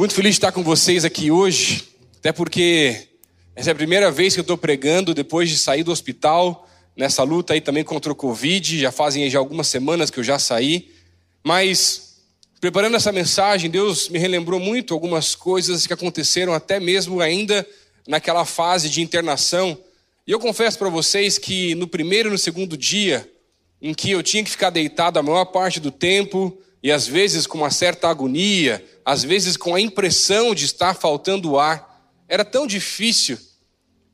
Muito feliz de estar com vocês aqui hoje, até porque essa é a primeira vez que eu estou pregando depois de sair do hospital, nessa luta aí também contra o Covid. Já fazem já algumas semanas que eu já saí, mas preparando essa mensagem, Deus me relembrou muito algumas coisas que aconteceram até mesmo ainda naquela fase de internação. E eu confesso para vocês que no primeiro e no segundo dia, em que eu tinha que ficar deitado a maior parte do tempo, e às vezes com uma certa agonia, às vezes com a impressão de estar faltando ar. Era tão difícil.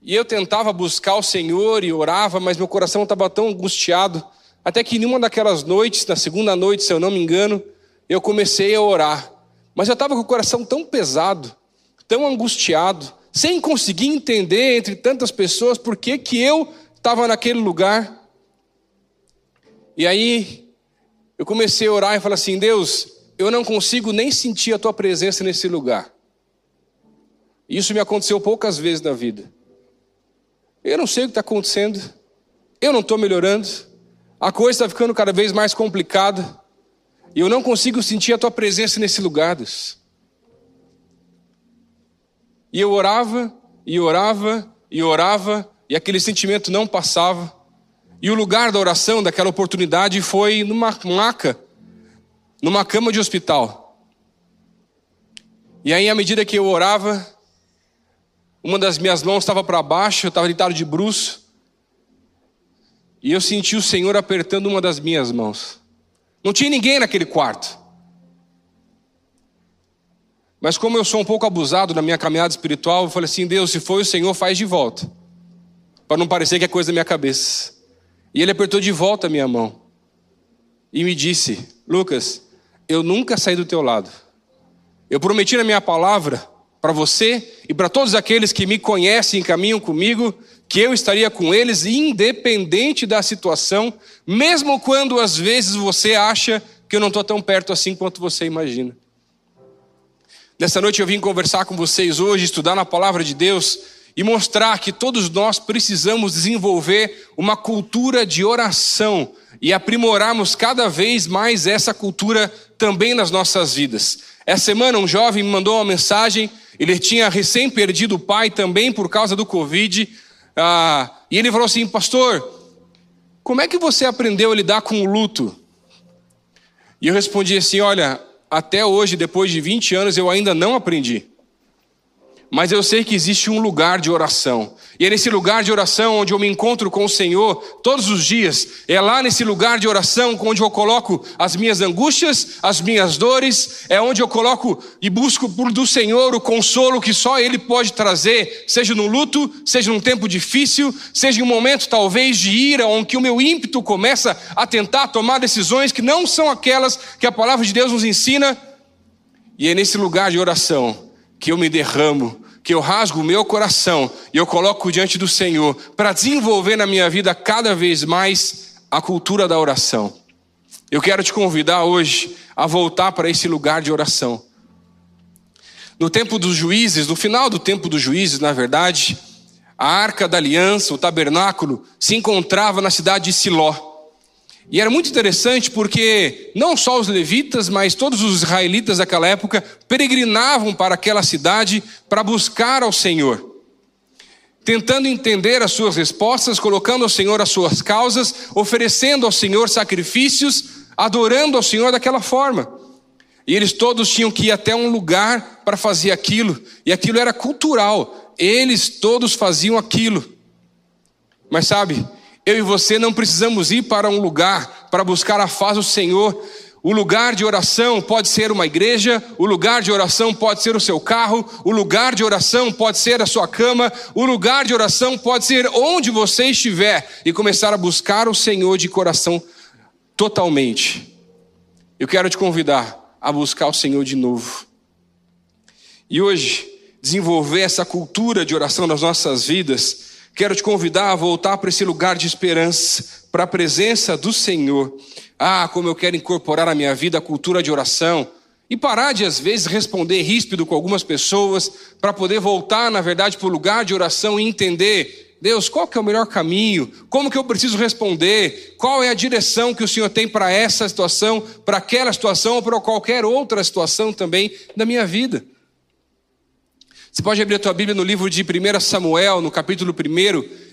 E eu tentava buscar o Senhor e orava, mas meu coração estava tão angustiado. Até que em uma daquelas noites, na segunda noite, se eu não me engano, eu comecei a orar. Mas eu estava com o coração tão pesado, tão angustiado, sem conseguir entender entre tantas pessoas por que, que eu estava naquele lugar. E aí eu comecei a orar e falar assim: Deus, eu não consigo nem sentir a tua presença nesse lugar. Isso me aconteceu poucas vezes na vida. Eu não sei o que está acontecendo, eu não estou melhorando, a coisa está ficando cada vez mais complicada, e eu não consigo sentir a tua presença nesse lugar, Deus. E eu orava, e orava, e orava, e aquele sentimento não passava. E o lugar da oração daquela oportunidade foi numa maca, numa cama de hospital. E aí, à medida que eu orava, uma das minhas mãos estava para baixo, eu estava deitado de bruço, e eu senti o Senhor apertando uma das minhas mãos. Não tinha ninguém naquele quarto. Mas como eu sou um pouco abusado na minha caminhada espiritual, eu falei assim: Deus, se foi o Senhor, faz de volta. Para não parecer que é coisa da minha cabeça. E ele apertou de volta a minha mão e me disse: Lucas, eu nunca saí do teu lado. Eu prometi na minha palavra para você e para todos aqueles que me conhecem e caminham comigo que eu estaria com eles independente da situação, mesmo quando às vezes você acha que eu não estou tão perto assim quanto você imagina. Nessa noite eu vim conversar com vocês hoje, estudar na palavra de Deus e mostrar que todos nós precisamos desenvolver uma cultura de oração e aprimorarmos cada vez mais essa cultura também nas nossas vidas. Essa semana um jovem me mandou uma mensagem, ele tinha recém perdido o pai também por causa do Covid, ah, e ele falou assim, pastor, como é que você aprendeu a lidar com o luto? E eu respondi assim, olha, até hoje, depois de 20 anos, eu ainda não aprendi mas eu sei que existe um lugar de oração. E é nesse lugar de oração onde eu me encontro com o Senhor todos os dias. É lá nesse lugar de oração onde eu coloco as minhas angústias, as minhas dores. É onde eu coloco e busco por do Senhor o consolo que só Ele pode trazer, seja no luto, seja num tempo difícil, seja em um momento talvez de ira, onde o meu ímpeto começa a tentar tomar decisões que não são aquelas que a palavra de Deus nos ensina. E é nesse lugar de oração que eu me derramo, que eu rasgo o meu coração e eu coloco diante do Senhor para desenvolver na minha vida cada vez mais a cultura da oração. Eu quero te convidar hoje a voltar para esse lugar de oração. No tempo dos juízes, no final do tempo dos juízes, na verdade, a arca da aliança, o tabernáculo, se encontrava na cidade de Siló. E era muito interessante porque não só os levitas, mas todos os israelitas daquela época peregrinavam para aquela cidade para buscar ao Senhor. Tentando entender as suas respostas, colocando ao Senhor as suas causas, oferecendo ao Senhor sacrifícios, adorando ao Senhor daquela forma. E eles todos tinham que ir até um lugar para fazer aquilo, e aquilo era cultural, eles todos faziam aquilo. Mas sabe, eu e você não precisamos ir para um lugar para buscar a face do Senhor. O lugar de oração pode ser uma igreja, o lugar de oração pode ser o seu carro, o lugar de oração pode ser a sua cama, o lugar de oração pode ser onde você estiver e começar a buscar o Senhor de coração totalmente. Eu quero te convidar a buscar o Senhor de novo. E hoje, desenvolver essa cultura de oração nas nossas vidas Quero te convidar a voltar para esse lugar de esperança, para a presença do Senhor. Ah, como eu quero incorporar na minha vida a cultura de oração e parar de, às vezes, responder ríspido com algumas pessoas, para poder voltar, na verdade, para o lugar de oração e entender Deus, qual que é o melhor caminho? Como que eu preciso responder? Qual é a direção que o Senhor tem para essa situação, para aquela situação ou para qualquer outra situação também da minha vida? Você pode abrir a tua Bíblia no livro de 1 Samuel, no capítulo 1.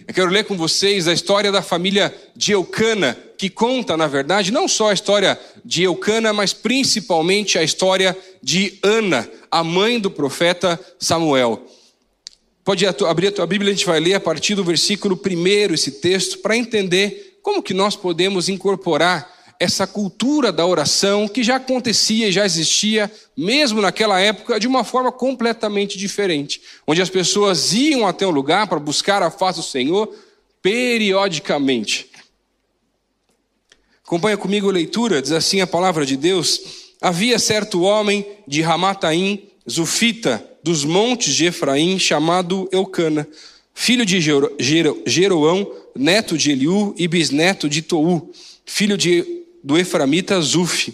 Eu quero ler com vocês a história da família de Eucana, que conta, na verdade, não só a história de Eucana, mas principalmente a história de Ana, a mãe do profeta Samuel. Pode abrir a tua Bíblia, a gente vai ler a partir do versículo 1 esse texto, para entender como que nós podemos incorporar essa cultura da oração que já acontecia e já existia, mesmo naquela época, de uma forma completamente diferente, onde as pessoas iam até um lugar para buscar a face do Senhor periodicamente. Acompanha comigo a leitura, diz assim a palavra de Deus: Havia certo homem de Ramataim, Zufita, dos montes de Efraim, chamado Eucana, filho de Jeroão, neto de Eliú e bisneto de Tou, filho de do Eframita Zuf.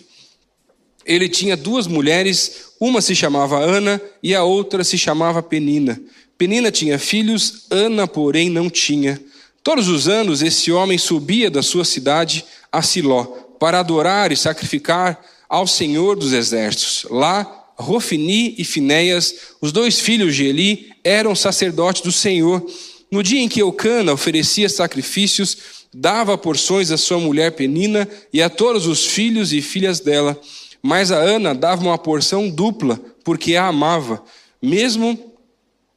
Ele tinha duas mulheres, uma se chamava Ana e a outra se chamava Penina. Penina tinha filhos, Ana, porém, não tinha. Todos os anos esse homem subia da sua cidade a Siló para adorar e sacrificar ao Senhor dos Exércitos. Lá, Rofini e Finéias, os dois filhos de Eli, eram sacerdotes do Senhor. No dia em que Eucana oferecia sacrifícios, dava porções à sua mulher Penina e a todos os filhos e filhas dela. Mas a Ana dava uma porção dupla, porque a amava, mesmo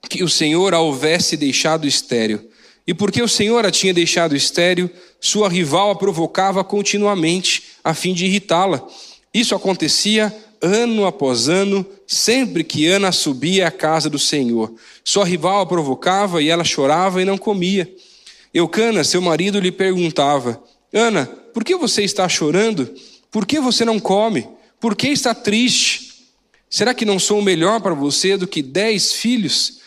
que o Senhor a houvesse deixado estéril. E porque o Senhor a tinha deixado estéril, sua rival a provocava continuamente, a fim de irritá-la. Isso acontecia ano após ano, sempre que Ana subia à casa do Senhor. Sua rival a provocava e ela chorava e não comia. Eucana, seu marido, lhe perguntava: Ana, por que você está chorando? Por que você não come? Por que está triste? Será que não sou melhor para você do que dez filhos?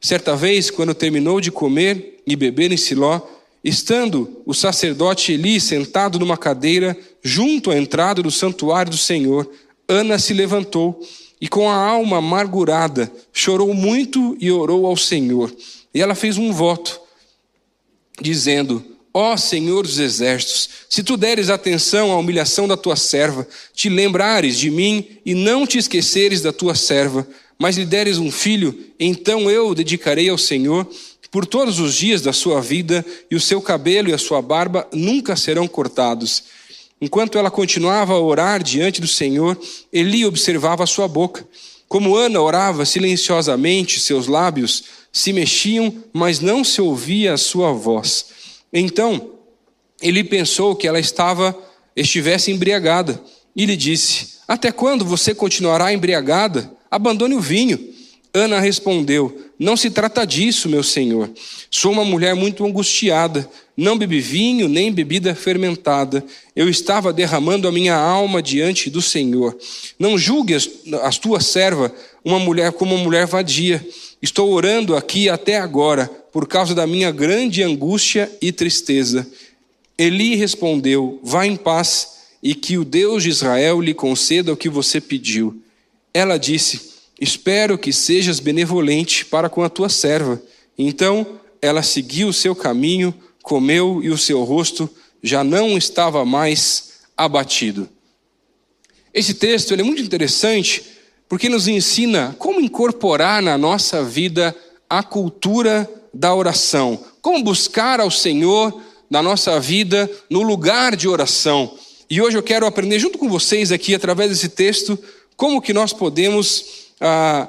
Certa vez, quando terminou de comer e beber em Siló, estando o sacerdote Eli sentado numa cadeira junto à entrada do santuário do Senhor, Ana se levantou e, com a alma amargurada, chorou muito e orou ao Senhor. E ela fez um voto dizendo: Ó Senhor dos exércitos, se tu deres atenção à humilhação da tua serva, te lembrares de mim e não te esqueceres da tua serva, mas lhe deres um filho, então eu o dedicarei ao Senhor por todos os dias da sua vida, e o seu cabelo e a sua barba nunca serão cortados. Enquanto ela continuava a orar diante do Senhor, Eli observava a sua boca. Como Ana orava silenciosamente, seus lábios se mexiam, mas não se ouvia a sua voz. Então, ele pensou que ela estava estivesse embriagada e lhe disse: Até quando você continuará embriagada? Abandone o vinho. Ana respondeu: Não se trata disso, meu senhor. Sou uma mulher muito angustiada. Não bebi vinho nem bebida fermentada. Eu estava derramando a minha alma diante do Senhor. Não julgue a tua serva uma mulher como uma mulher vadia. Estou orando aqui até agora por causa da minha grande angústia e tristeza. Eli respondeu: Vá em paz e que o Deus de Israel lhe conceda o que você pediu. Ela disse: Espero que sejas benevolente para com a tua serva. Então ela seguiu o seu caminho, comeu e o seu rosto já não estava mais abatido. Esse texto é muito interessante porque nos ensina como incorporar na nossa vida a cultura da oração, como buscar ao Senhor na nossa vida no lugar de oração. E hoje eu quero aprender junto com vocês aqui, através desse texto, como que nós podemos ah,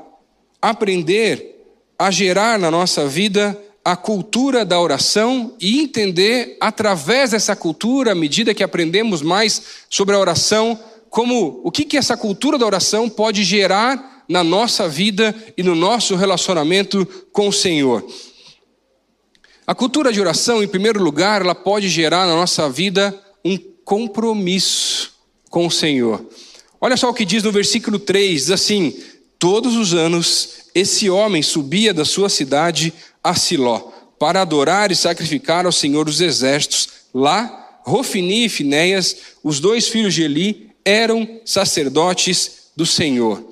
aprender a gerar na nossa vida a cultura da oração e entender, através dessa cultura, à medida que aprendemos mais sobre a oração, como o que, que essa cultura da oração pode gerar na nossa vida e no nosso relacionamento com o Senhor. A cultura de oração, em primeiro lugar, ela pode gerar na nossa vida um compromisso com o Senhor. Olha só o que diz no versículo 3: diz assim: Todos os anos esse homem subia da sua cidade a Siló para adorar e sacrificar ao Senhor dos Exércitos. Lá, Rofini e Finéias, os dois filhos de Eli, eram sacerdotes do Senhor.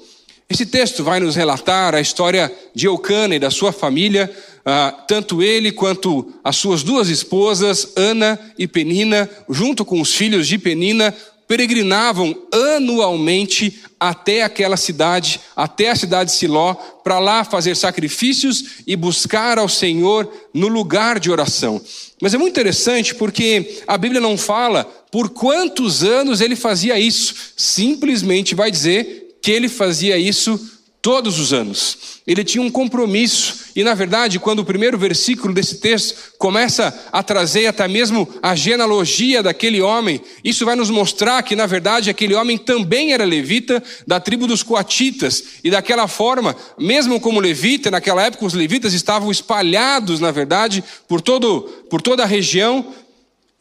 Esse texto vai nos relatar a história de Eucana e da sua família, uh, tanto ele quanto as suas duas esposas, Ana e Penina, junto com os filhos de Penina, peregrinavam anualmente até aquela cidade, até a cidade de Siló, para lá fazer sacrifícios e buscar ao Senhor no lugar de oração. Mas é muito interessante porque a Bíblia não fala por quantos anos ele fazia isso, simplesmente vai dizer que ele fazia isso todos os anos. Ele tinha um compromisso, e na verdade, quando o primeiro versículo desse texto começa a trazer até mesmo a genealogia daquele homem, isso vai nos mostrar que na verdade aquele homem também era levita da tribo dos coatitas, e daquela forma, mesmo como levita, naquela época os levitas estavam espalhados, na verdade, por, todo, por toda a região,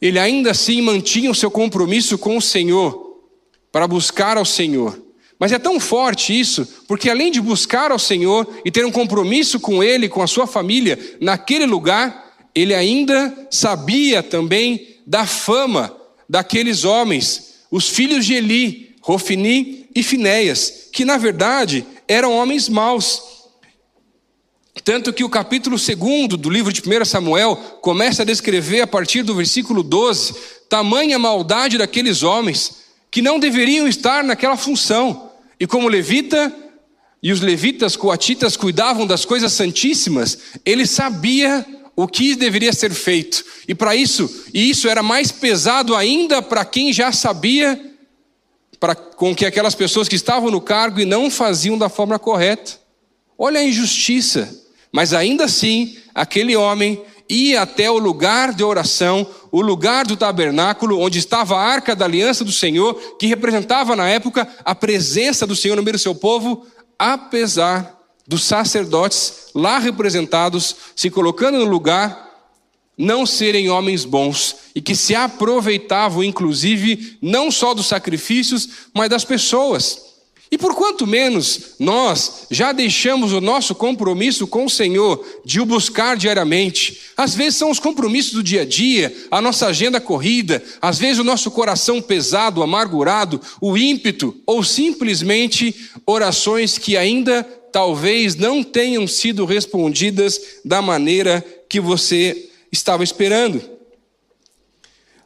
ele ainda assim mantinha o seu compromisso com o Senhor, para buscar ao Senhor. Mas é tão forte isso, porque além de buscar ao Senhor e ter um compromisso com Ele, com a sua família, naquele lugar, ele ainda sabia também da fama daqueles homens, os filhos de Eli, Rofini e Finéias, que na verdade eram homens maus. Tanto que o capítulo 2 do livro de 1 Samuel começa a descrever a partir do versículo 12 tamanha maldade daqueles homens que não deveriam estar naquela função. E como levita, e os levitas coatitas cuidavam das coisas santíssimas, ele sabia o que deveria ser feito. E para isso, e isso era mais pesado ainda para quem já sabia, para com que aquelas pessoas que estavam no cargo e não faziam da forma correta. Olha a injustiça. Mas ainda assim, aquele homem ia até o lugar de oração, o lugar do tabernáculo, onde estava a arca da aliança do Senhor, que representava na época a presença do Senhor no meio do seu povo, apesar dos sacerdotes lá representados se colocando no lugar, não serem homens bons e que se aproveitavam, inclusive, não só dos sacrifícios, mas das pessoas. E por quanto menos nós já deixamos o nosso compromisso com o Senhor de o buscar diariamente. Às vezes são os compromissos do dia a dia, a nossa agenda corrida, às vezes o nosso coração pesado, amargurado, o ímpeto, ou simplesmente orações que ainda talvez não tenham sido respondidas da maneira que você estava esperando.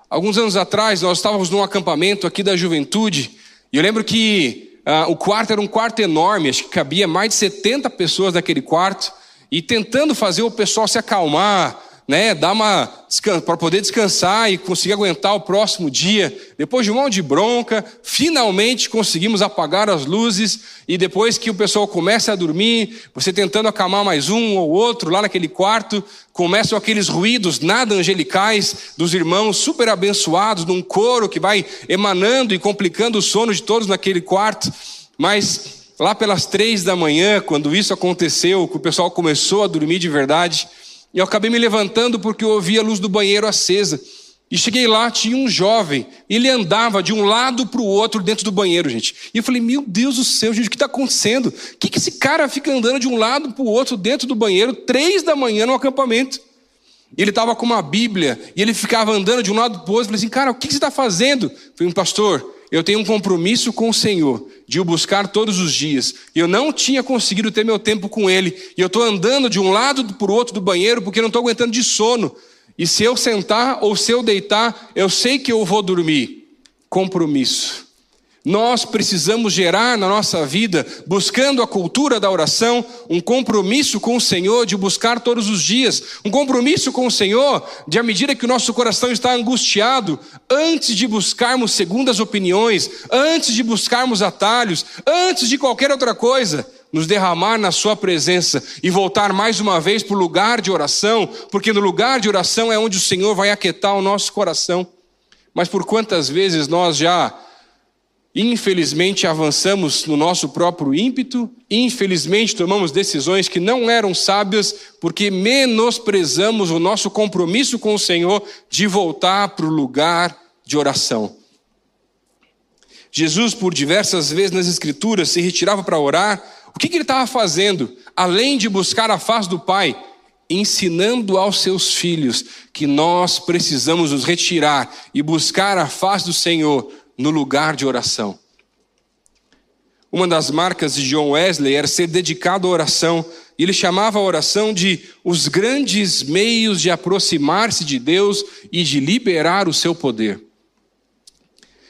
Alguns anos atrás, nós estávamos num acampamento aqui da juventude, e eu lembro que Uh, o quarto era um quarto enorme, acho que cabia mais de 70 pessoas naquele quarto, e tentando fazer o pessoal se acalmar, né, dar uma para poder descansar e conseguir aguentar o próximo dia. Depois de um monte de bronca, finalmente conseguimos apagar as luzes e depois que o pessoal começa a dormir, você tentando acalmar mais um ou outro lá naquele quarto, começam aqueles ruídos nada angelicais dos irmãos super abençoados num coro que vai emanando e complicando o sono de todos naquele quarto. Mas lá pelas três da manhã, quando isso aconteceu, que o pessoal começou a dormir de verdade, e eu acabei me levantando porque eu ouvi a luz do banheiro acesa. E cheguei lá, tinha um jovem, ele andava de um lado para o outro dentro do banheiro, gente. E eu falei, meu Deus do céu, gente, o que está acontecendo? O que, que esse cara fica andando de um lado para o outro dentro do banheiro, três da manhã no acampamento? E ele estava com uma Bíblia, e ele ficava andando de um lado para o outro. Eu falei assim, cara, o que, que você está fazendo? Eu falei, pastor, eu tenho um compromisso com o Senhor de o buscar todos os dias. E eu não tinha conseguido ter meu tempo com Ele. E eu estou andando de um lado para o outro do banheiro porque não estou aguentando de sono. E se eu sentar ou se eu deitar, eu sei que eu vou dormir. Compromisso. Nós precisamos gerar na nossa vida, buscando a cultura da oração, um compromisso com o Senhor de buscar todos os dias, um compromisso com o Senhor de, à medida que o nosso coração está angustiado, antes de buscarmos segundas opiniões, antes de buscarmos atalhos, antes de qualquer outra coisa, nos derramar na Sua presença e voltar mais uma vez para o lugar de oração, porque no lugar de oração é onde o Senhor vai aquietar o nosso coração. Mas por quantas vezes nós já Infelizmente avançamos no nosso próprio ímpeto, infelizmente tomamos decisões que não eram sábias, porque menosprezamos o nosso compromisso com o Senhor de voltar para o lugar de oração. Jesus, por diversas vezes nas Escrituras, se retirava para orar. O que, que ele estava fazendo? Além de buscar a face do Pai, ensinando aos seus filhos que nós precisamos nos retirar e buscar a face do Senhor no lugar de oração. Uma das marcas de John Wesley era ser dedicado à oração, e ele chamava a oração de os grandes meios de aproximar-se de Deus e de liberar o seu poder.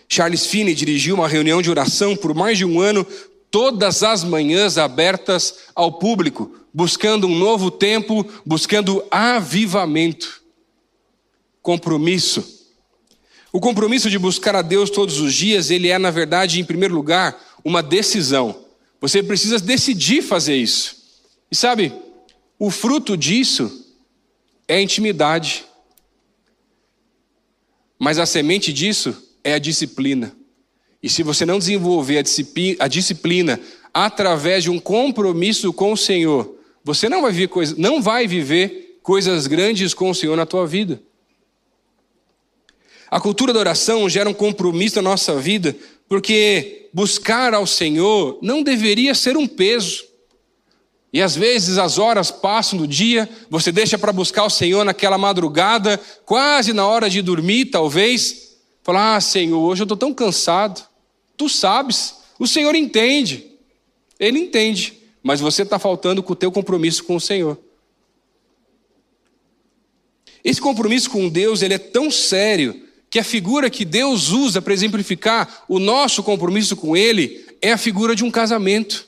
Charles Finney dirigiu uma reunião de oração por mais de um ano, todas as manhãs abertas ao público, buscando um novo tempo, buscando avivamento. Compromisso. O compromisso de buscar a Deus todos os dias, ele é, na verdade, em primeiro lugar, uma decisão. Você precisa decidir fazer isso. E sabe, o fruto disso é a intimidade. Mas a semente disso é a disciplina. E se você não desenvolver a disciplina, através de um compromisso com o Senhor, você não vai, coisa, não vai viver coisas grandes com o Senhor na tua vida. A cultura da oração gera um compromisso na nossa vida, porque buscar ao Senhor não deveria ser um peso. E às vezes as horas passam do dia, você deixa para buscar o Senhor naquela madrugada, quase na hora de dormir, talvez. Falar: Ah, Senhor, hoje eu estou tão cansado. Tu sabes, o Senhor entende. Ele entende, mas você está faltando com o teu compromisso com o Senhor. Esse compromisso com Deus ele é tão sério que a figura que Deus usa para exemplificar o nosso compromisso com Ele é a figura de um casamento.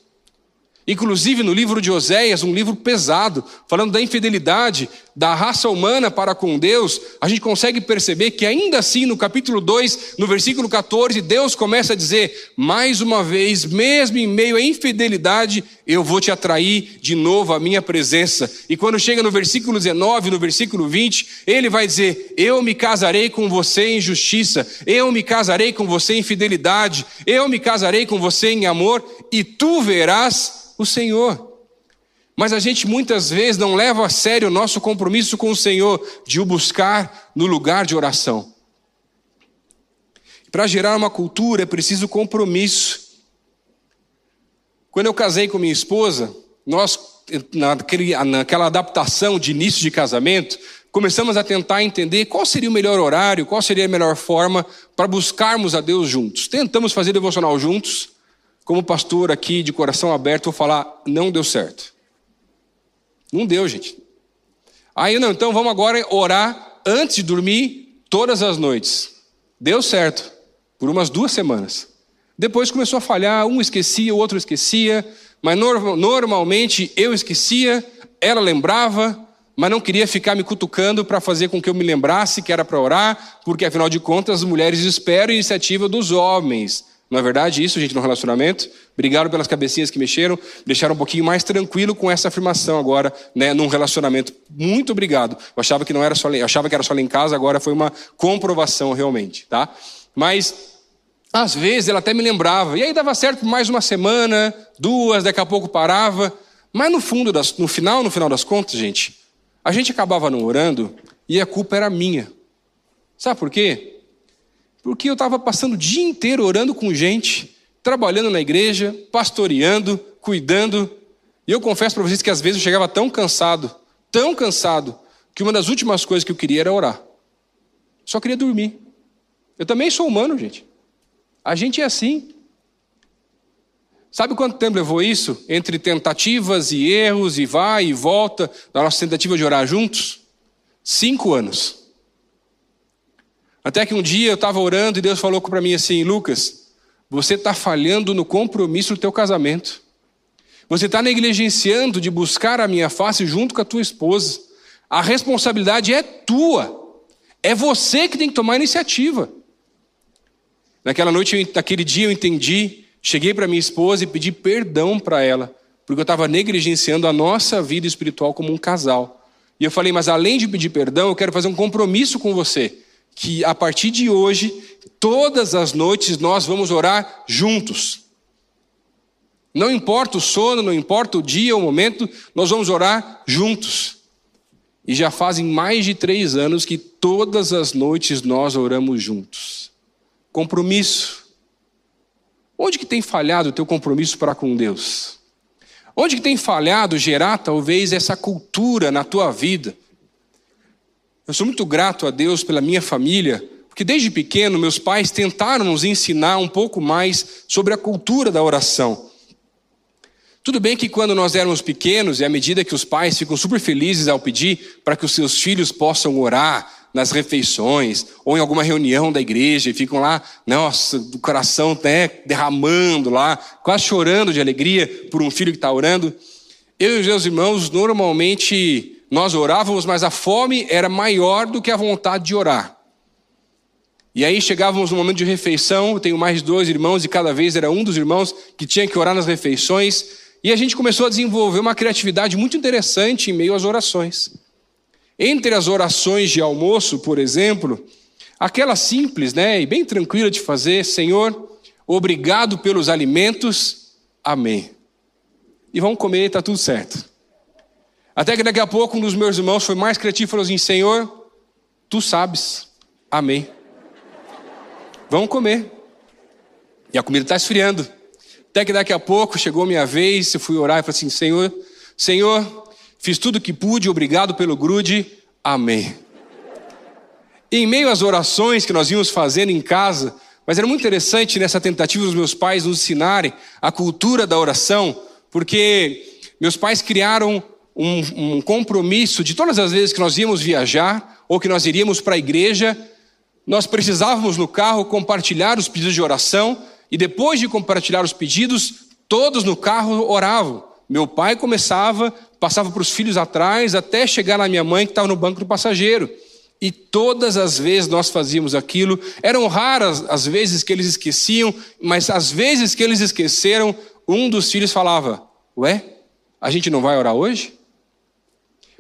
Inclusive no livro de Oséias, um livro pesado, falando da infidelidade da raça humana para com Deus, a gente consegue perceber que ainda assim no capítulo 2, no versículo 14, Deus começa a dizer: mais uma vez, mesmo em meio à infidelidade, eu vou te atrair de novo à minha presença. E quando chega no versículo 19, no versículo 20, ele vai dizer: Eu me casarei com você em justiça, eu me casarei com você em fidelidade, eu me casarei com você em amor, e tu verás o Senhor. Mas a gente muitas vezes não leva a sério o nosso compromisso com o Senhor de o buscar no lugar de oração. Para gerar uma cultura é preciso compromisso. Quando eu casei com minha esposa, nós, naquela adaptação de início de casamento, começamos a tentar entender qual seria o melhor horário, qual seria a melhor forma para buscarmos a Deus juntos. Tentamos fazer devocional juntos, como pastor aqui de coração aberto, vou falar, não deu certo. Não deu, gente. Aí não, então vamos agora orar antes de dormir todas as noites. Deu certo, por umas duas semanas. Depois começou a falhar, um esquecia, o outro esquecia, mas normalmente eu esquecia, ela lembrava, mas não queria ficar me cutucando para fazer com que eu me lembrasse que era para orar, porque afinal de contas as mulheres esperam a iniciativa dos homens. Não é verdade isso, gente, no relacionamento? Obrigado pelas cabecinhas que mexeram, deixaram um pouquinho mais tranquilo com essa afirmação agora, né, num relacionamento. Muito obrigado. Eu achava que não era só, eu achava que era só lá em casa, agora foi uma comprovação realmente, tá? Mas às vezes ela até me lembrava, e aí dava certo por mais uma semana, duas, daqui a pouco parava, mas no fundo, das, no final, no final das contas, gente, a gente acabava não orando e a culpa era minha. Sabe por quê? Porque eu estava passando o dia inteiro orando com gente, trabalhando na igreja, pastoreando, cuidando. E eu confesso para vocês que às vezes eu chegava tão cansado, tão cansado, que uma das últimas coisas que eu queria era orar. Só queria dormir. Eu também sou humano, gente. A gente é assim. Sabe quanto tempo levou isso? Entre tentativas e erros, e vai e volta, da nossa tentativa de orar juntos? Cinco anos. Até que um dia eu estava orando e Deus falou para mim assim: Lucas, você está falhando no compromisso do teu casamento. Você está negligenciando de buscar a minha face junto com a tua esposa. A responsabilidade é tua. É você que tem que tomar a iniciativa. Naquela noite, naquele dia, eu entendi. Cheguei para minha esposa e pedi perdão para ela, porque eu estava negligenciando a nossa vida espiritual como um casal. E eu falei, mas além de pedir perdão, eu quero fazer um compromisso com você que a partir de hoje, todas as noites nós vamos orar juntos. Não importa o sono, não importa o dia, o momento, nós vamos orar juntos. E já fazem mais de três anos que todas as noites nós oramos juntos. Compromisso. Onde que tem falhado o teu compromisso para com Deus? Onde que tem falhado gerar talvez essa cultura na tua vida? Eu sou muito grato a Deus pela minha família, porque desde pequeno meus pais tentaram nos ensinar um pouco mais sobre a cultura da oração. Tudo bem que quando nós éramos pequenos, e à medida que os pais ficam super felizes ao pedir para que os seus filhos possam orar, nas refeições ou em alguma reunião da igreja e ficam lá, nossa, do coração até derramando lá, quase chorando de alegria por um filho que está orando. Eu e os meus irmãos, normalmente, nós orávamos, mas a fome era maior do que a vontade de orar. E aí chegávamos no momento de refeição, eu tenho mais dois irmãos e cada vez era um dos irmãos que tinha que orar nas refeições. E a gente começou a desenvolver uma criatividade muito interessante em meio às orações. Entre as orações de almoço, por exemplo, aquela simples, né, e bem tranquila de fazer, Senhor, obrigado pelos alimentos, amém. E vamos comer, está tudo certo. Até que daqui a pouco um dos meus irmãos foi mais criativo e falou assim: Senhor, tu sabes, amém. Vamos comer. E a comida está esfriando. Até que daqui a pouco chegou minha vez, eu fui orar e falei assim: Senhor, Senhor, fiz tudo o que pude, obrigado pelo grude, amém. E em meio às orações que nós íamos fazendo em casa, mas era muito interessante nessa tentativa dos meus pais nos ensinarem a cultura da oração, porque meus pais criaram um, um compromisso de todas as vezes que nós íamos viajar ou que nós iríamos para a igreja, nós precisávamos no carro compartilhar os pedidos de oração e depois de compartilhar os pedidos, todos no carro oravam. Meu pai começava, passava para os filhos atrás, até chegar na minha mãe que estava no banco do passageiro. E todas as vezes nós fazíamos aquilo, eram raras as vezes que eles esqueciam, mas as vezes que eles esqueceram, um dos filhos falava: Ué, a gente não vai orar hoje?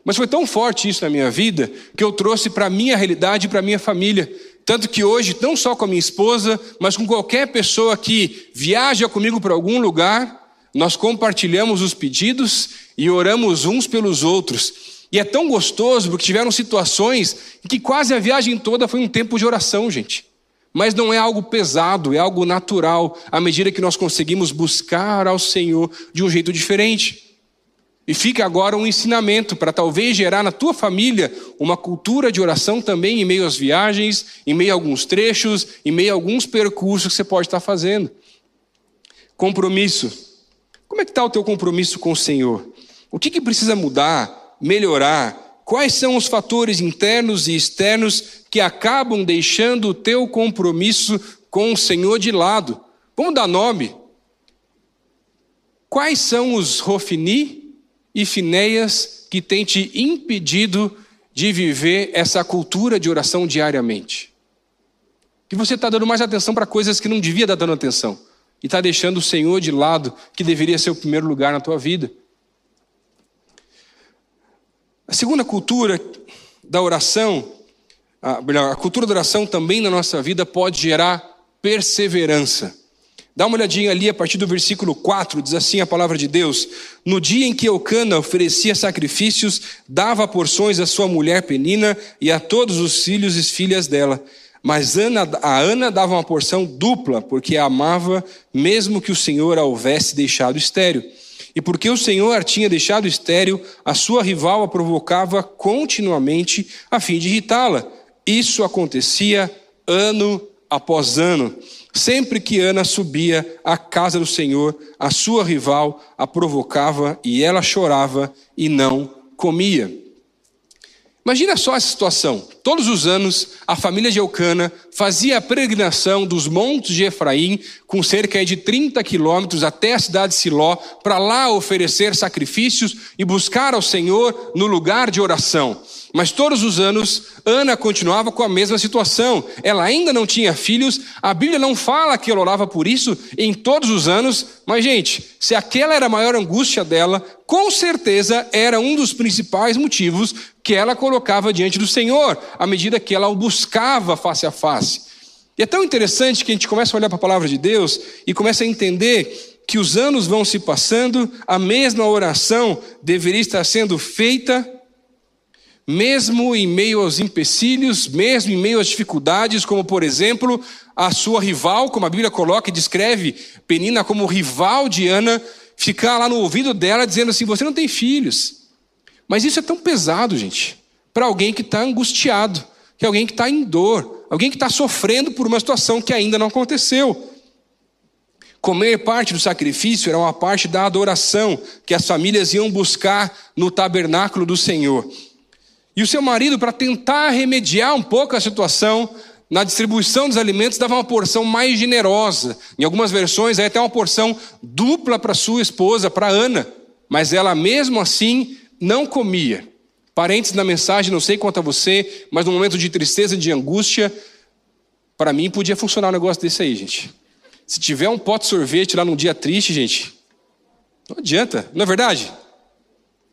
Mas foi tão forte isso na minha vida que eu trouxe para a minha realidade e para a minha família. Tanto que hoje, não só com a minha esposa, mas com qualquer pessoa que viaja comigo para algum lugar, nós compartilhamos os pedidos e oramos uns pelos outros. E é tão gostoso porque tiveram situações em que quase a viagem toda foi um tempo de oração, gente. Mas não é algo pesado, é algo natural, à medida que nós conseguimos buscar ao Senhor de um jeito diferente. E fica agora um ensinamento para talvez gerar na tua família uma cultura de oração também em meio às viagens, em meio a alguns trechos, em meio a alguns percursos que você pode estar fazendo. Compromisso. Como é que está o teu compromisso com o Senhor? O que, que precisa mudar, melhorar? Quais são os fatores internos e externos que acabam deixando o teu compromisso com o Senhor de lado? Vamos dar nome. Quais são os Rofini? E Finéias que tem te impedido de viver essa cultura de oração diariamente? Que você está dando mais atenção para coisas que não devia estar dando atenção e está deixando o Senhor de lado, que deveria ser o primeiro lugar na tua vida. A segunda cultura da oração, a, a cultura da oração também na nossa vida pode gerar perseverança. Dá uma olhadinha ali a partir do versículo 4, diz assim a palavra de Deus: No dia em que Eucana oferecia sacrifícios, dava porções à sua mulher Penina e a todos os filhos e filhas dela. Mas Ana, a Ana dava uma porção dupla, porque a amava, mesmo que o Senhor a houvesse deixado estéreo. E porque o Senhor a tinha deixado estéreo, a sua rival a provocava continuamente a fim de irritá-la. Isso acontecia ano após ano. Sempre que Ana subia à casa do Senhor, a sua rival a provocava e ela chorava e não comia. Imagina só essa situação. Todos os anos, a família de Eucana fazia a peregrinação dos montes de Efraim, com cerca de 30 quilômetros até a cidade de Siló, para lá oferecer sacrifícios e buscar ao Senhor no lugar de oração. Mas todos os anos, Ana continuava com a mesma situação. Ela ainda não tinha filhos, a Bíblia não fala que ela orava por isso em todos os anos, mas, gente, se aquela era a maior angústia dela, com certeza era um dos principais motivos que ela colocava diante do Senhor, à medida que ela o buscava face a face. E é tão interessante que a gente começa a olhar para a palavra de Deus e começa a entender que os anos vão se passando, a mesma oração deveria estar sendo feita mesmo em meio aos empecilhos, mesmo em meio às dificuldades, como por exemplo, a sua rival, como a Bíblia coloca e descreve Penina como rival de Ana, ficar lá no ouvido dela dizendo assim: Você não tem filhos. Mas isso é tão pesado, gente, para alguém que está angustiado, que é alguém que está em dor, alguém que está sofrendo por uma situação que ainda não aconteceu. Comer parte do sacrifício era uma parte da adoração que as famílias iam buscar no tabernáculo do Senhor. E o seu marido, para tentar remediar um pouco a situação, na distribuição dos alimentos, dava uma porção mais generosa. Em algumas versões, aí até uma porção dupla para sua esposa, para Ana. Mas ela mesmo assim não comia. Parênteses na mensagem, não sei quanto a você, mas no momento de tristeza, de angústia, para mim podia funcionar um negócio desse aí, gente. Se tiver um pote de sorvete lá num dia triste, gente, não adianta, não é verdade?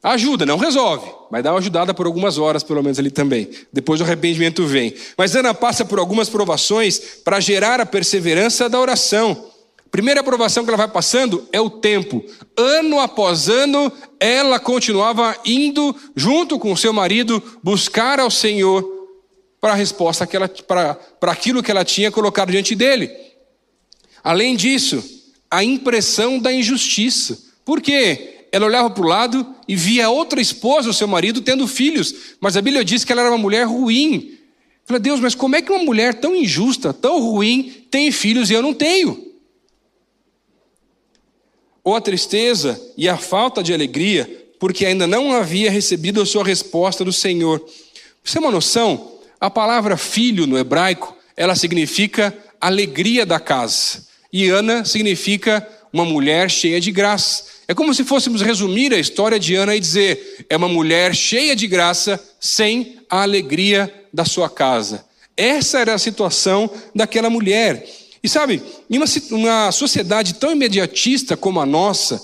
Ajuda, não resolve, mas dá uma ajudada por algumas horas, pelo menos ali também. Depois o arrependimento vem. Mas Ana passa por algumas provações para gerar a perseverança da oração. Primeira aprovação que ela vai passando é o tempo. Ano após ano, ela continuava indo, junto com seu marido, buscar ao Senhor para a resposta que ela, para aquilo que ela tinha colocado diante dele. Além disso, a impressão da injustiça. Por quê? Ela olhava para o lado e via outra esposa, o seu marido, tendo filhos, mas a Bíblia diz que ela era uma mulher ruim. Falei, Deus, mas como é que uma mulher tão injusta, tão ruim, tem filhos e eu não tenho? ou a tristeza e a falta de alegria, porque ainda não havia recebido a sua resposta do Senhor. Você tem uma noção? A palavra filho no hebraico, ela significa alegria da casa. E Ana significa uma mulher cheia de graça. É como se fôssemos resumir a história de Ana e dizer: é uma mulher cheia de graça sem a alegria da sua casa. Essa era a situação daquela mulher. E sabe, em uma, uma sociedade tão imediatista como a nossa,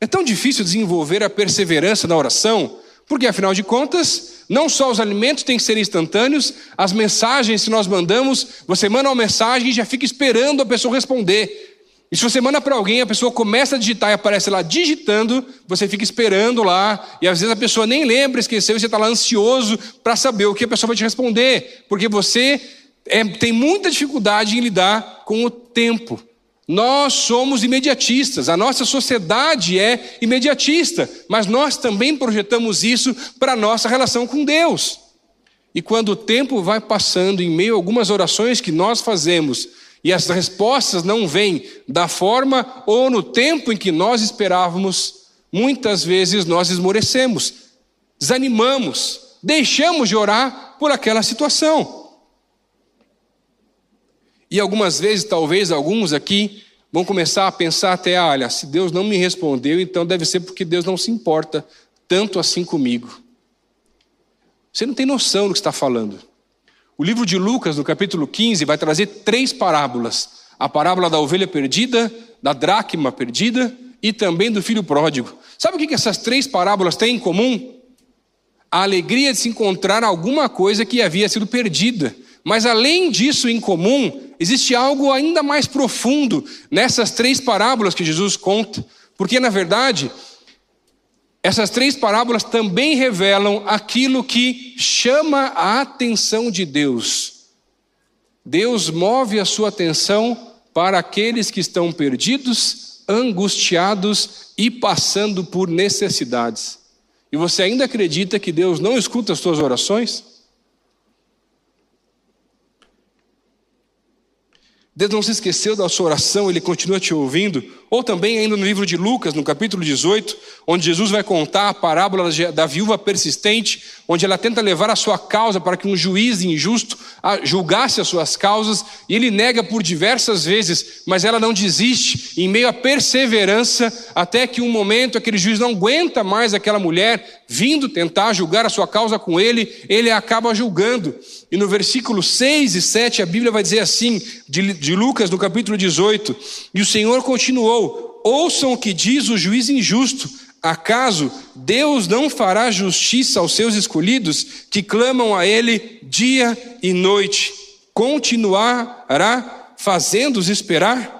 é tão difícil desenvolver a perseverança na oração, porque afinal de contas, não só os alimentos têm que ser instantâneos, as mensagens que nós mandamos, você manda uma mensagem e já fica esperando a pessoa responder. E se você manda para alguém, a pessoa começa a digitar e aparece lá digitando, você fica esperando lá, e às vezes a pessoa nem lembra, esqueceu, e você está lá ansioso para saber o que a pessoa vai te responder, porque você é, tem muita dificuldade em lidar com o tempo. Nós somos imediatistas, a nossa sociedade é imediatista, mas nós também projetamos isso para a nossa relação com Deus. E quando o tempo vai passando, em meio a algumas orações que nós fazemos, e as respostas não vêm da forma ou no tempo em que nós esperávamos, muitas vezes nós esmorecemos, desanimamos, deixamos de orar por aquela situação. E algumas vezes, talvez alguns aqui vão começar a pensar até, ah, olha, se Deus não me respondeu, então deve ser porque Deus não se importa tanto assim comigo. Você não tem noção do que está falando. O livro de Lucas, no capítulo 15, vai trazer três parábolas: a parábola da ovelha perdida, da dracma perdida e também do filho pródigo. Sabe o que essas três parábolas têm em comum? A alegria de se encontrar alguma coisa que havia sido perdida. Mas além disso em comum, existe algo ainda mais profundo nessas três parábolas que Jesus conta, porque na verdade, essas três parábolas também revelam aquilo que chama a atenção de Deus. Deus move a sua atenção para aqueles que estão perdidos, angustiados e passando por necessidades. E você ainda acredita que Deus não escuta as suas orações? Deus não se esqueceu da sua oração, Ele continua te ouvindo. Ou também, ainda no livro de Lucas, no capítulo 18, onde Jesus vai contar a parábola da viúva persistente, onde ela tenta levar a sua causa para que um juiz injusto julgasse as suas causas, e ele nega por diversas vezes, mas ela não desiste, em meio à perseverança, até que um momento aquele juiz não aguenta mais aquela mulher vindo tentar julgar a sua causa com ele, ele acaba julgando. E no versículo 6 e 7, a Bíblia vai dizer assim, de, Lucas, no capítulo 18: E o Senhor continuou: Ouçam o que diz o juiz injusto. Acaso Deus não fará justiça aos seus escolhidos que clamam a Ele dia e noite? Continuará fazendo-os esperar?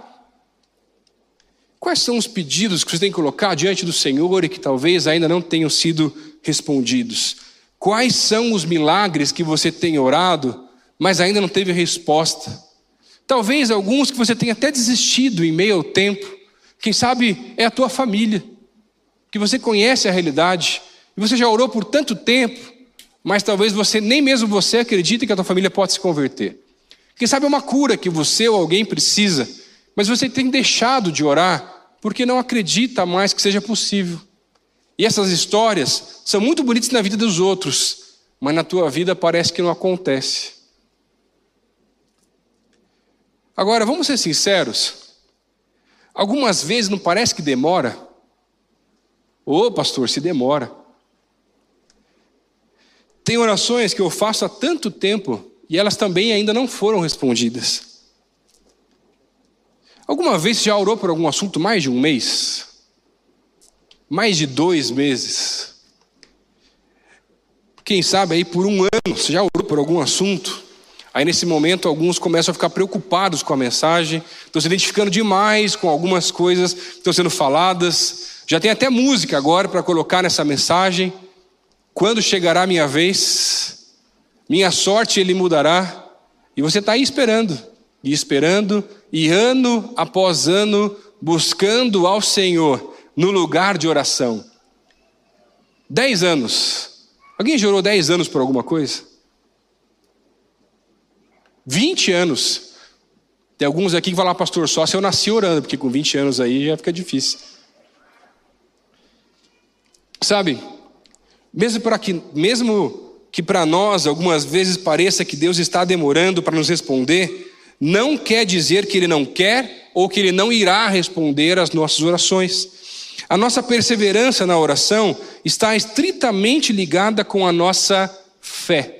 Quais são os pedidos que você tem que colocar diante do Senhor e que talvez ainda não tenham sido respondidos? Quais são os milagres que você tem orado, mas ainda não teve resposta? Talvez alguns que você tenha até desistido em meio ao tempo. Quem sabe é a tua família, que você conhece a realidade, e você já orou por tanto tempo, mas talvez você, nem mesmo você acredite que a tua família pode se converter. Quem sabe é uma cura que você ou alguém precisa, mas você tem deixado de orar porque não acredita mais que seja possível. E essas histórias são muito bonitas na vida dos outros, mas na tua vida parece que não acontece. Agora, vamos ser sinceros. Algumas vezes não parece que demora? Ô, oh, pastor, se demora. Tem orações que eu faço há tanto tempo e elas também ainda não foram respondidas. Alguma vez já orou por algum assunto mais de um mês? Mais de dois meses? Quem sabe aí por um ano você já orou por algum assunto? Aí nesse momento alguns começam a ficar preocupados com a mensagem, estão se identificando demais com algumas coisas que estão sendo faladas. Já tem até música agora para colocar nessa mensagem. Quando chegará a minha vez, minha sorte ele mudará, e você está aí esperando, e esperando, e ano após ano buscando ao Senhor no lugar de oração. Dez anos. Alguém já orou dez anos por alguma coisa? Vinte anos. Tem alguns aqui que falam, ah, pastor, só se eu nasci orando, porque com 20 anos aí já fica difícil. Sabe, mesmo para que, mesmo que para nós algumas vezes pareça que Deus está demorando para nos responder, não quer dizer que Ele não quer ou que Ele não irá responder às nossas orações. A nossa perseverança na oração está estritamente ligada com a nossa fé.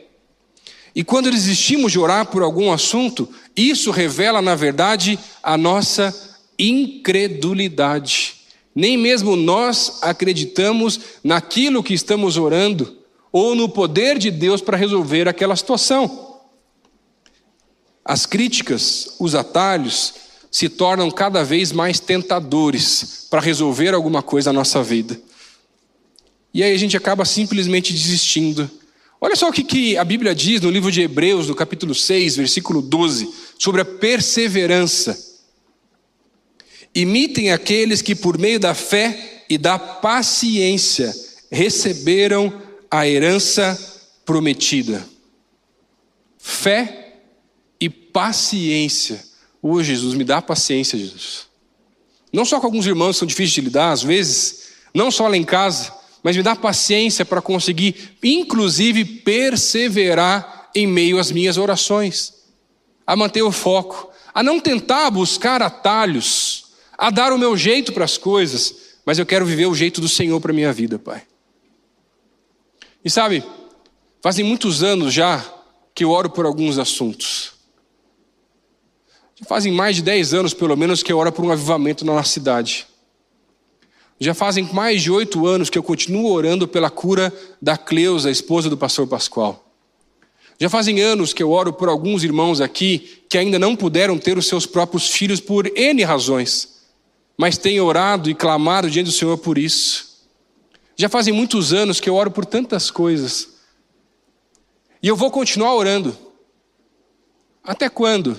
E quando desistimos de orar por algum assunto, isso revela, na verdade, a nossa incredulidade. Nem mesmo nós acreditamos naquilo que estamos orando ou no poder de Deus para resolver aquela situação. As críticas, os atalhos, se tornam cada vez mais tentadores para resolver alguma coisa na nossa vida. E aí a gente acaba simplesmente desistindo. Olha só o que, que a Bíblia diz no livro de Hebreus, no capítulo 6, versículo 12, sobre a perseverança. Imitem aqueles que, por meio da fé e da paciência, receberam a herança prometida. Fé e paciência. Ô oh, Jesus, me dá paciência, Jesus. Não só com alguns irmãos que são difíceis de lidar, às vezes, não só lá em casa, mas me dá paciência para conseguir, inclusive, perseverar em meio às minhas orações, a manter o foco, a não tentar buscar atalhos a dar o meu jeito para as coisas, mas eu quero viver o jeito do Senhor para a minha vida, Pai. E sabe, fazem muitos anos já que eu oro por alguns assuntos. Fazem mais de 10 anos, pelo menos, que eu oro por um avivamento na nossa cidade. Já fazem mais de oito anos que eu continuo orando pela cura da Cleusa, esposa do pastor Pascoal. Já fazem anos que eu oro por alguns irmãos aqui que ainda não puderam ter os seus próprios filhos por N razões mas tenho orado e clamado diante do Senhor por isso. Já fazem muitos anos que eu oro por tantas coisas. E eu vou continuar orando. Até quando?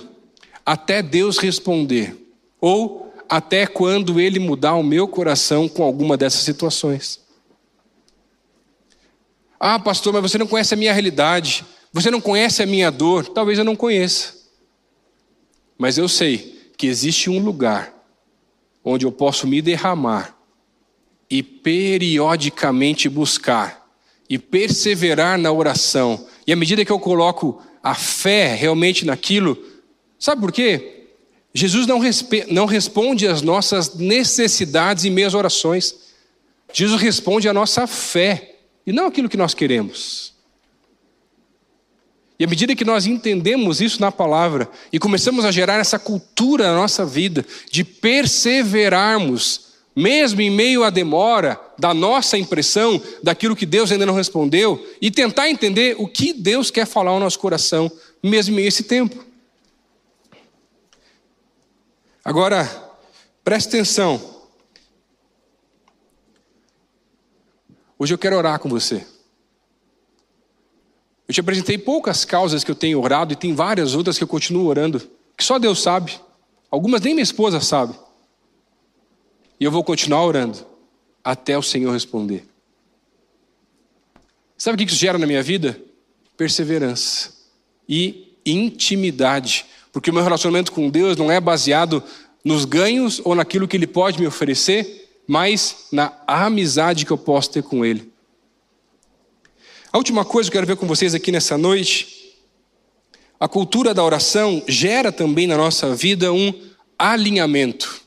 Até Deus responder. Ou até quando Ele mudar o meu coração com alguma dessas situações. Ah, pastor, mas você não conhece a minha realidade. Você não conhece a minha dor. Talvez eu não conheça. Mas eu sei que existe um lugar onde eu posso me derramar e periodicamente buscar e perseverar na oração. E à medida que eu coloco a fé realmente naquilo, sabe por quê? Jesus não, não responde às nossas necessidades em meias orações. Jesus responde à nossa fé e não aquilo que nós queremos. E à medida que nós entendemos isso na palavra e começamos a gerar essa cultura na nossa vida de perseverarmos, mesmo em meio à demora da nossa impressão daquilo que Deus ainda não respondeu, e tentar entender o que Deus quer falar ao nosso coração, mesmo em esse tempo. Agora, preste atenção. Hoje eu quero orar com você. Eu te apresentei poucas causas que eu tenho orado e tem várias outras que eu continuo orando, que só Deus sabe. Algumas nem minha esposa sabe. E eu vou continuar orando até o Senhor responder. Sabe o que isso gera na minha vida? Perseverança e intimidade. Porque o meu relacionamento com Deus não é baseado nos ganhos ou naquilo que Ele pode me oferecer, mas na amizade que eu posso ter com Ele. A última coisa que eu quero ver com vocês aqui nessa noite, a cultura da oração gera também na nossa vida um alinhamento.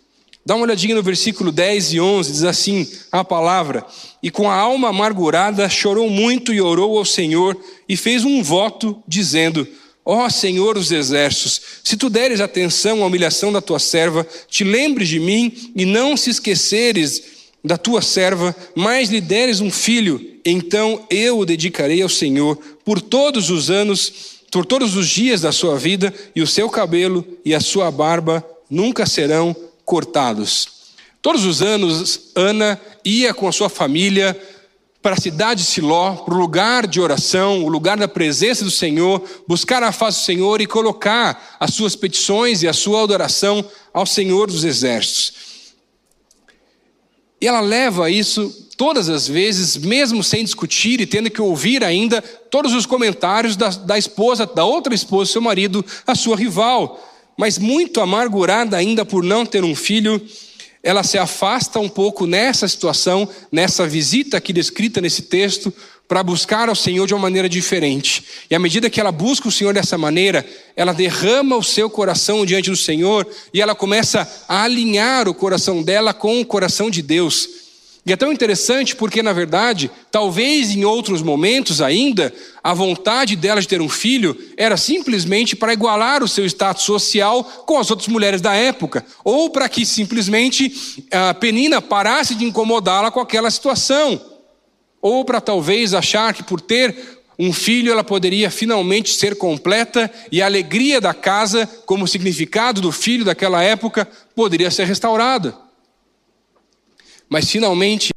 Dá uma olhadinha no versículo 10 e 11, diz assim a palavra: E com a alma amargurada chorou muito e orou ao Senhor e fez um voto, dizendo: Ó oh, Senhor dos exércitos, se tu deres atenção à humilhação da tua serva, te lembres de mim e não se esqueceres da tua serva, mas lhe deres um filho, então eu o dedicarei ao Senhor por todos os anos, por todos os dias da sua vida, e o seu cabelo e a sua barba nunca serão cortados. Todos os anos, Ana ia com a sua família para a cidade de Siló, para o lugar de oração, o lugar da presença do Senhor, buscar a face do Senhor e colocar as suas petições e a sua adoração ao Senhor dos Exércitos. E ela leva isso todas as vezes, mesmo sem discutir e tendo que ouvir ainda todos os comentários da, da esposa, da outra esposa, seu marido, a sua rival mas muito amargurada ainda por não ter um filho, ela se afasta um pouco nessa situação, nessa visita aqui descrita nesse texto, para buscar ao Senhor de uma maneira diferente. E à medida que ela busca o Senhor dessa maneira, ela derrama o seu coração diante do Senhor e ela começa a alinhar o coração dela com o coração de Deus. E é tão interessante porque, na verdade, talvez em outros momentos ainda, a vontade dela de ter um filho era simplesmente para igualar o seu status social com as outras mulheres da época, ou para que simplesmente a Penina parasse de incomodá-la com aquela situação, ou para talvez achar que por ter um filho ela poderia finalmente ser completa e a alegria da casa, como significado do filho daquela época, poderia ser restaurada. Mas finalmente,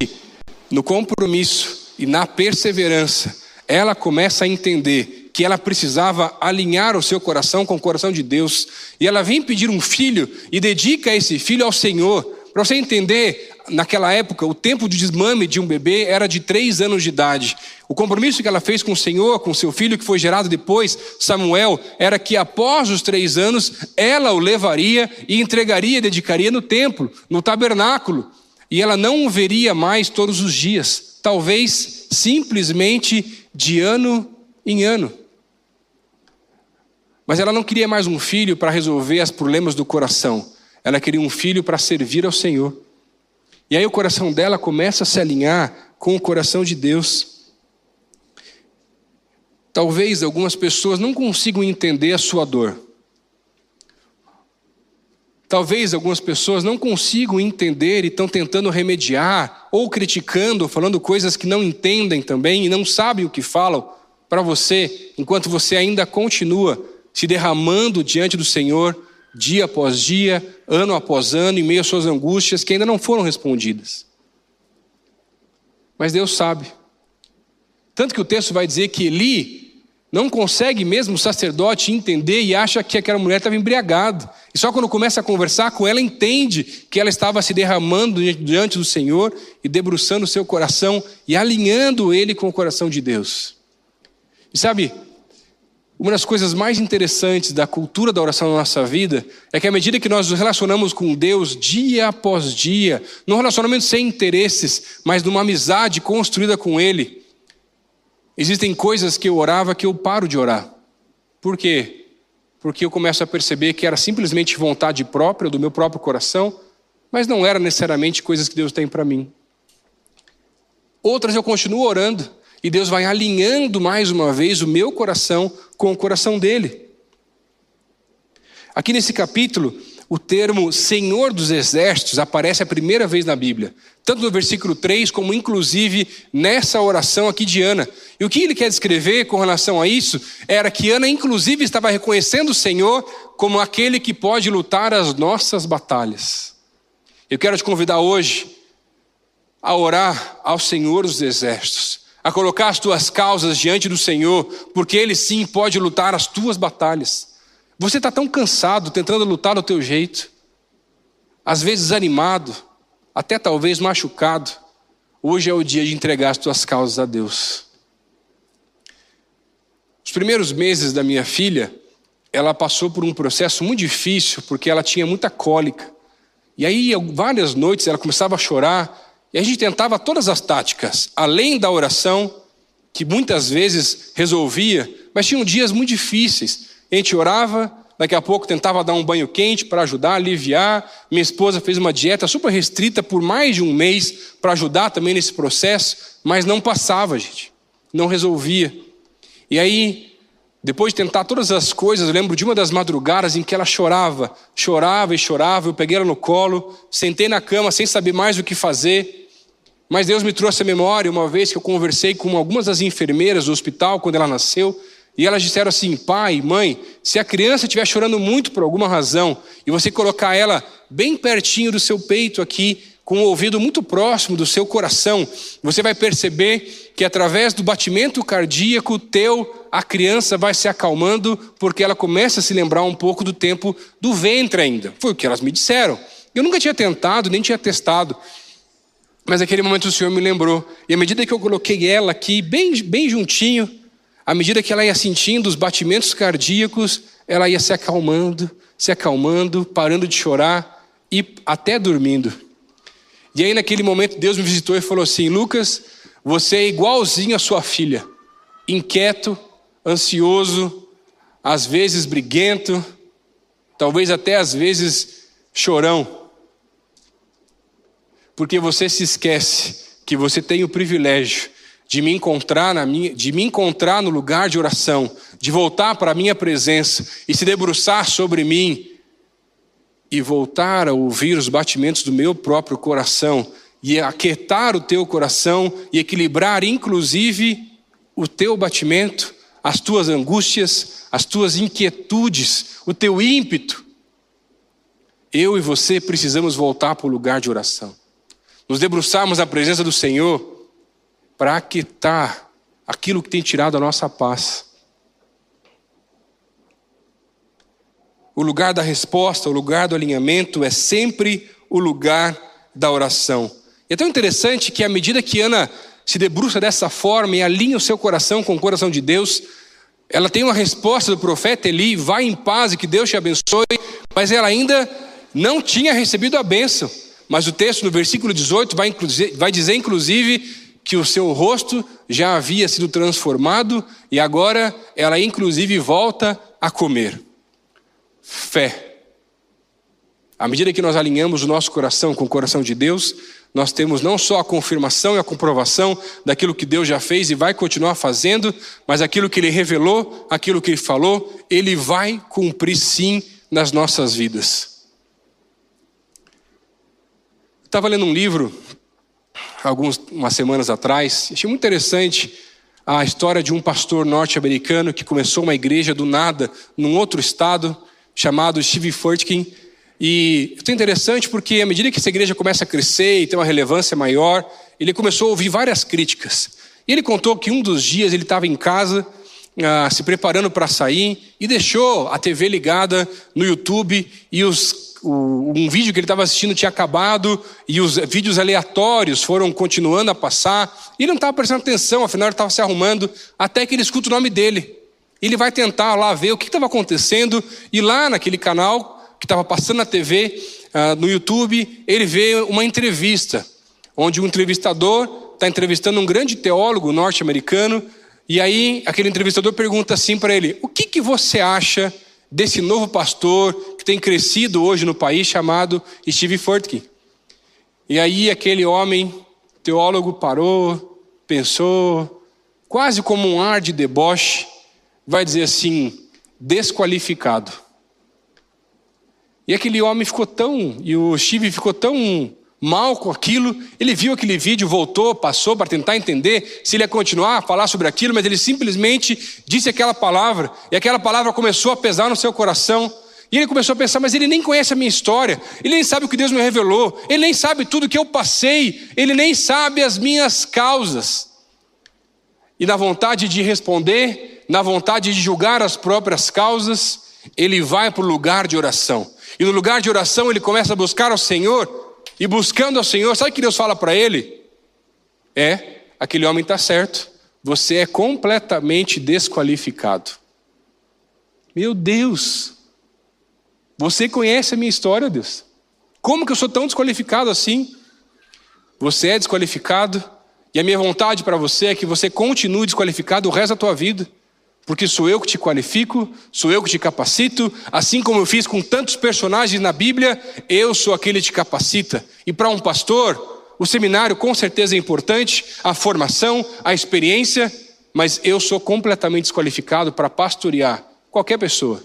no compromisso e na perseverança, ela começa a entender que ela precisava alinhar o seu coração com o coração de Deus. E ela vem pedir um filho e dedica esse filho ao Senhor. Para você entender, naquela época, o tempo de desmame de um bebê era de três anos de idade. O compromisso que ela fez com o Senhor, com seu filho que foi gerado depois, Samuel, era que após os três anos, ela o levaria e entregaria, dedicaria no templo, no tabernáculo e ela não o veria mais todos os dias, talvez simplesmente de ano em ano. Mas ela não queria mais um filho para resolver os problemas do coração, ela queria um filho para servir ao Senhor. E aí o coração dela começa a se alinhar com o coração de Deus. Talvez algumas pessoas não consigam entender a sua dor. Talvez algumas pessoas não consigam entender e estão tentando remediar, ou criticando, ou falando coisas que não entendem também e não sabem o que falam para você, enquanto você ainda continua se derramando diante do Senhor, dia após dia, ano após ano, em meio às suas angústias que ainda não foram respondidas. Mas Deus sabe. Tanto que o texto vai dizer que Eli não consegue mesmo o sacerdote entender e acha que aquela mulher estava embriagada. E só quando começa a conversar com ela, entende que ela estava se derramando diante do Senhor e debruçando o seu coração e alinhando ele com o coração de Deus. E sabe, uma das coisas mais interessantes da cultura da oração na nossa vida é que à medida que nós nos relacionamos com Deus dia após dia, num relacionamento sem interesses, mas numa amizade construída com Ele, Existem coisas que eu orava que eu paro de orar. Por quê? Porque eu começo a perceber que era simplesmente vontade própria, do meu próprio coração, mas não era necessariamente coisas que Deus tem para mim. Outras eu continuo orando, e Deus vai alinhando mais uma vez o meu coração com o coração dele. Aqui nesse capítulo, o termo Senhor dos Exércitos aparece a primeira vez na Bíblia, tanto no versículo 3, como inclusive nessa oração aqui de Ana. E o que ele quer descrever com relação a isso era que Ana, inclusive, estava reconhecendo o Senhor como aquele que pode lutar as nossas batalhas. Eu quero te convidar hoje a orar ao Senhor dos Exércitos, a colocar as tuas causas diante do Senhor, porque Ele sim pode lutar as tuas batalhas. Você está tão cansado tentando lutar do teu jeito, às vezes animado, até talvez machucado. Hoje é o dia de entregar as tuas causas a Deus. Os primeiros meses da minha filha, ela passou por um processo muito difícil, porque ela tinha muita cólica. E aí, várias noites, ela começava a chorar, e a gente tentava todas as táticas, além da oração, que muitas vezes resolvia, mas tinham dias muito difíceis. A gente orava, daqui a pouco tentava dar um banho quente para ajudar, aliviar. Minha esposa fez uma dieta super restrita por mais de um mês para ajudar também nesse processo, mas não passava, gente, não resolvia. E aí depois de tentar todas as coisas, eu lembro de uma das madrugadas em que ela chorava, chorava e chorava. Eu peguei ela no colo, sentei na cama sem saber mais o que fazer. Mas Deus me trouxe a memória uma vez que eu conversei com algumas das enfermeiras do hospital quando ela nasceu. E elas disseram assim: pai, mãe, se a criança estiver chorando muito por alguma razão e você colocar ela bem pertinho do seu peito aqui, com o ouvido muito próximo do seu coração, você vai perceber que através do batimento cardíaco teu, a criança vai se acalmando, porque ela começa a se lembrar um pouco do tempo do ventre ainda. Foi o que elas me disseram. Eu nunca tinha tentado, nem tinha testado. Mas naquele momento o Senhor me lembrou. E à medida que eu coloquei ela aqui, bem, bem juntinho, à medida que ela ia sentindo os batimentos cardíacos, ela ia se acalmando, se acalmando, parando de chorar e até dormindo. E aí, naquele momento, Deus me visitou e falou assim: Lucas, você é igualzinho a sua filha, inquieto, ansioso, às vezes briguento, talvez até às vezes chorão, porque você se esquece que você tem o privilégio de me encontrar na minha, de me encontrar no lugar de oração, de voltar para a minha presença e se debruçar sobre mim e voltar a ouvir os batimentos do meu próprio coração e aquietar o teu coração e equilibrar inclusive o teu batimento, as tuas angústias, as tuas inquietudes, o teu ímpeto. Eu e você precisamos voltar para o lugar de oração. Nos debruçarmos na presença do Senhor para aquietar aquilo que tem tirado a nossa paz. O lugar da resposta, o lugar do alinhamento é sempre o lugar da oração. E é tão interessante que à medida que Ana se debruça dessa forma e alinha o seu coração com o coração de Deus, ela tem uma resposta do profeta Eli: vai em paz e que Deus te abençoe, mas ela ainda não tinha recebido a bênção. Mas o texto no versículo 18 vai, vai dizer, inclusive, que o seu rosto já havia sido transformado e agora ela, inclusive, volta a comer fé. À medida que nós alinhamos o nosso coração com o coração de Deus, nós temos não só a confirmação e a comprovação daquilo que Deus já fez e vai continuar fazendo, mas aquilo que Ele revelou, aquilo que Ele falou, Ele vai cumprir sim nas nossas vidas. Estava lendo um livro algumas semanas atrás, achei muito interessante a história de um pastor norte-americano que começou uma igreja do nada num outro estado chamado Steve Furtkin. E é interessante porque à medida que essa igreja começa a crescer e ter uma relevância maior, ele começou a ouvir várias críticas. E ele contou que um dos dias ele estava em casa, ah, se preparando para sair, e deixou a TV ligada no YouTube e os, o, um vídeo que ele estava assistindo tinha acabado e os vídeos aleatórios foram continuando a passar. E ele não estava prestando atenção, afinal ele estava se arrumando, até que ele escuta o nome dele. Ele vai tentar lá ver o que estava acontecendo, e lá naquele canal que estava passando na TV, uh, ah, no YouTube, ele vê uma entrevista, onde um entrevistador está entrevistando um grande teólogo norte-americano, e aí aquele entrevistador pergunta assim para ele: O que, que você acha desse novo pastor que tem crescido hoje no país chamado Steve Furtick? E aí aquele homem, teólogo, parou, pensou, quase como um ar de deboche, vai dizer assim: desqualificado. E aquele homem ficou tão, e o Steve ficou tão mal com aquilo, ele viu aquele vídeo, voltou, passou para tentar entender se ele ia continuar a falar sobre aquilo, mas ele simplesmente disse aquela palavra, e aquela palavra começou a pesar no seu coração. E ele começou a pensar, mas ele nem conhece a minha história, ele nem sabe o que Deus me revelou, ele nem sabe tudo que eu passei, ele nem sabe as minhas causas. E na vontade de responder, na vontade de julgar as próprias causas, ele vai para o lugar de oração. E no lugar de oração ele começa a buscar ao Senhor, e buscando ao Senhor, sabe o que Deus fala para ele? É, aquele homem está certo, você é completamente desqualificado. Meu Deus, você conhece a minha história, Deus. Como que eu sou tão desqualificado assim? Você é desqualificado E a minha vontade para você é que você continue desqualificado o resto da tua vida. Porque sou eu que te qualifico, sou eu que te capacito, assim como eu fiz com tantos personagens na Bíblia, eu sou aquele que te capacita. E para um pastor, o seminário com certeza é importante, a formação, a experiência, mas eu sou completamente desqualificado para pastorear qualquer pessoa,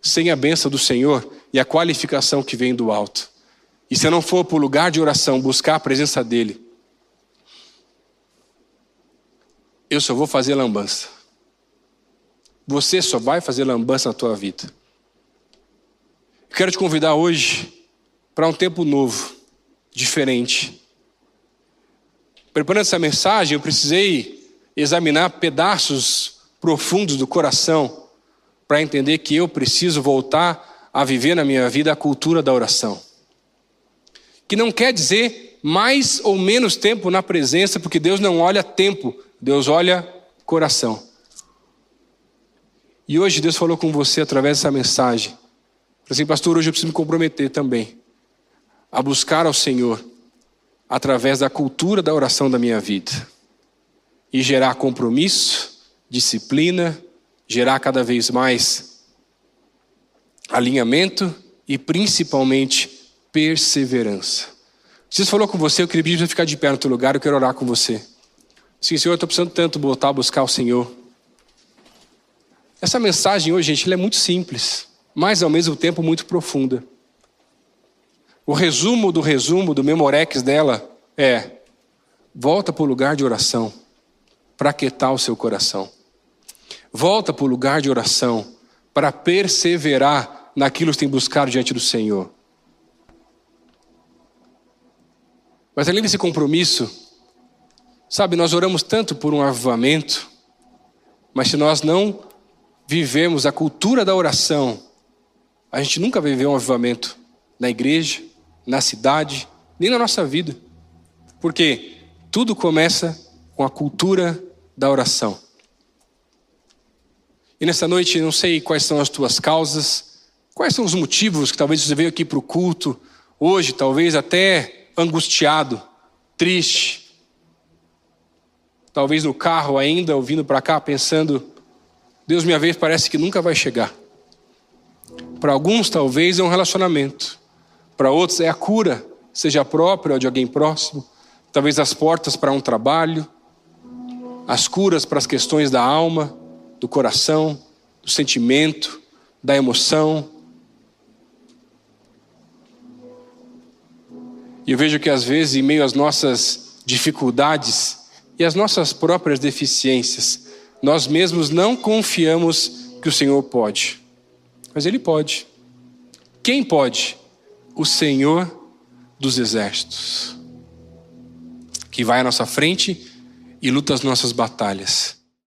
sem a benção do Senhor e a qualificação que vem do alto. E se não for para o lugar de oração buscar a presença dEle, eu só vou fazer lambança. Você só vai fazer lambança na tua vida. Eu quero te convidar hoje para um tempo novo, diferente. Preparando essa mensagem, eu precisei examinar pedaços profundos do coração para entender que eu preciso voltar a viver na minha vida a cultura da oração. Que não quer dizer mais ou menos tempo na presença, porque Deus não olha tempo, Deus olha coração. E hoje Deus falou com você através dessa mensagem. Falei assim, pastor, hoje eu preciso me comprometer também a buscar ao Senhor através da cultura da oração da minha vida e gerar compromisso, disciplina, gerar cada vez mais alinhamento e principalmente perseverança. Jesus falou com você, eu queria pedir para ficar de pé no teu lugar, eu quero orar com você. Sim, Senhor, eu estou precisando tanto voltar a buscar o Senhor. Essa mensagem hoje, gente, é muito simples, mas ao mesmo tempo muito profunda. O resumo do resumo do memorex dela é: volta para o lugar de oração, para aquietar o seu coração. Volta para o lugar de oração, para perseverar naquilo que tem buscado diante do Senhor. Mas além desse compromisso, sabe, nós oramos tanto por um avivamento, mas se nós não vivemos a cultura da oração, a gente nunca vai viver um avivamento na igreja, na cidade, nem na nossa vida. Porque tudo começa com a cultura da oração. E nessa noite, não sei quais são as tuas causas, quais são os motivos que talvez você veio aqui para o culto, hoje, talvez até angustiado, triste, talvez no carro ainda, ouvindo para cá, pensando: Deus, minha vez parece que nunca vai chegar. Para alguns, talvez, é um relacionamento. Para outros, é a cura, seja própria ou de alguém próximo. Talvez as portas para um trabalho, as curas para as questões da alma, do coração, do sentimento, da emoção. E eu vejo que às vezes, em meio às nossas dificuldades e às nossas próprias deficiências, nós mesmos não confiamos que o Senhor pode. Mas Ele pode. Quem pode? O Senhor dos exércitos, que vai à nossa frente e luta as nossas batalhas.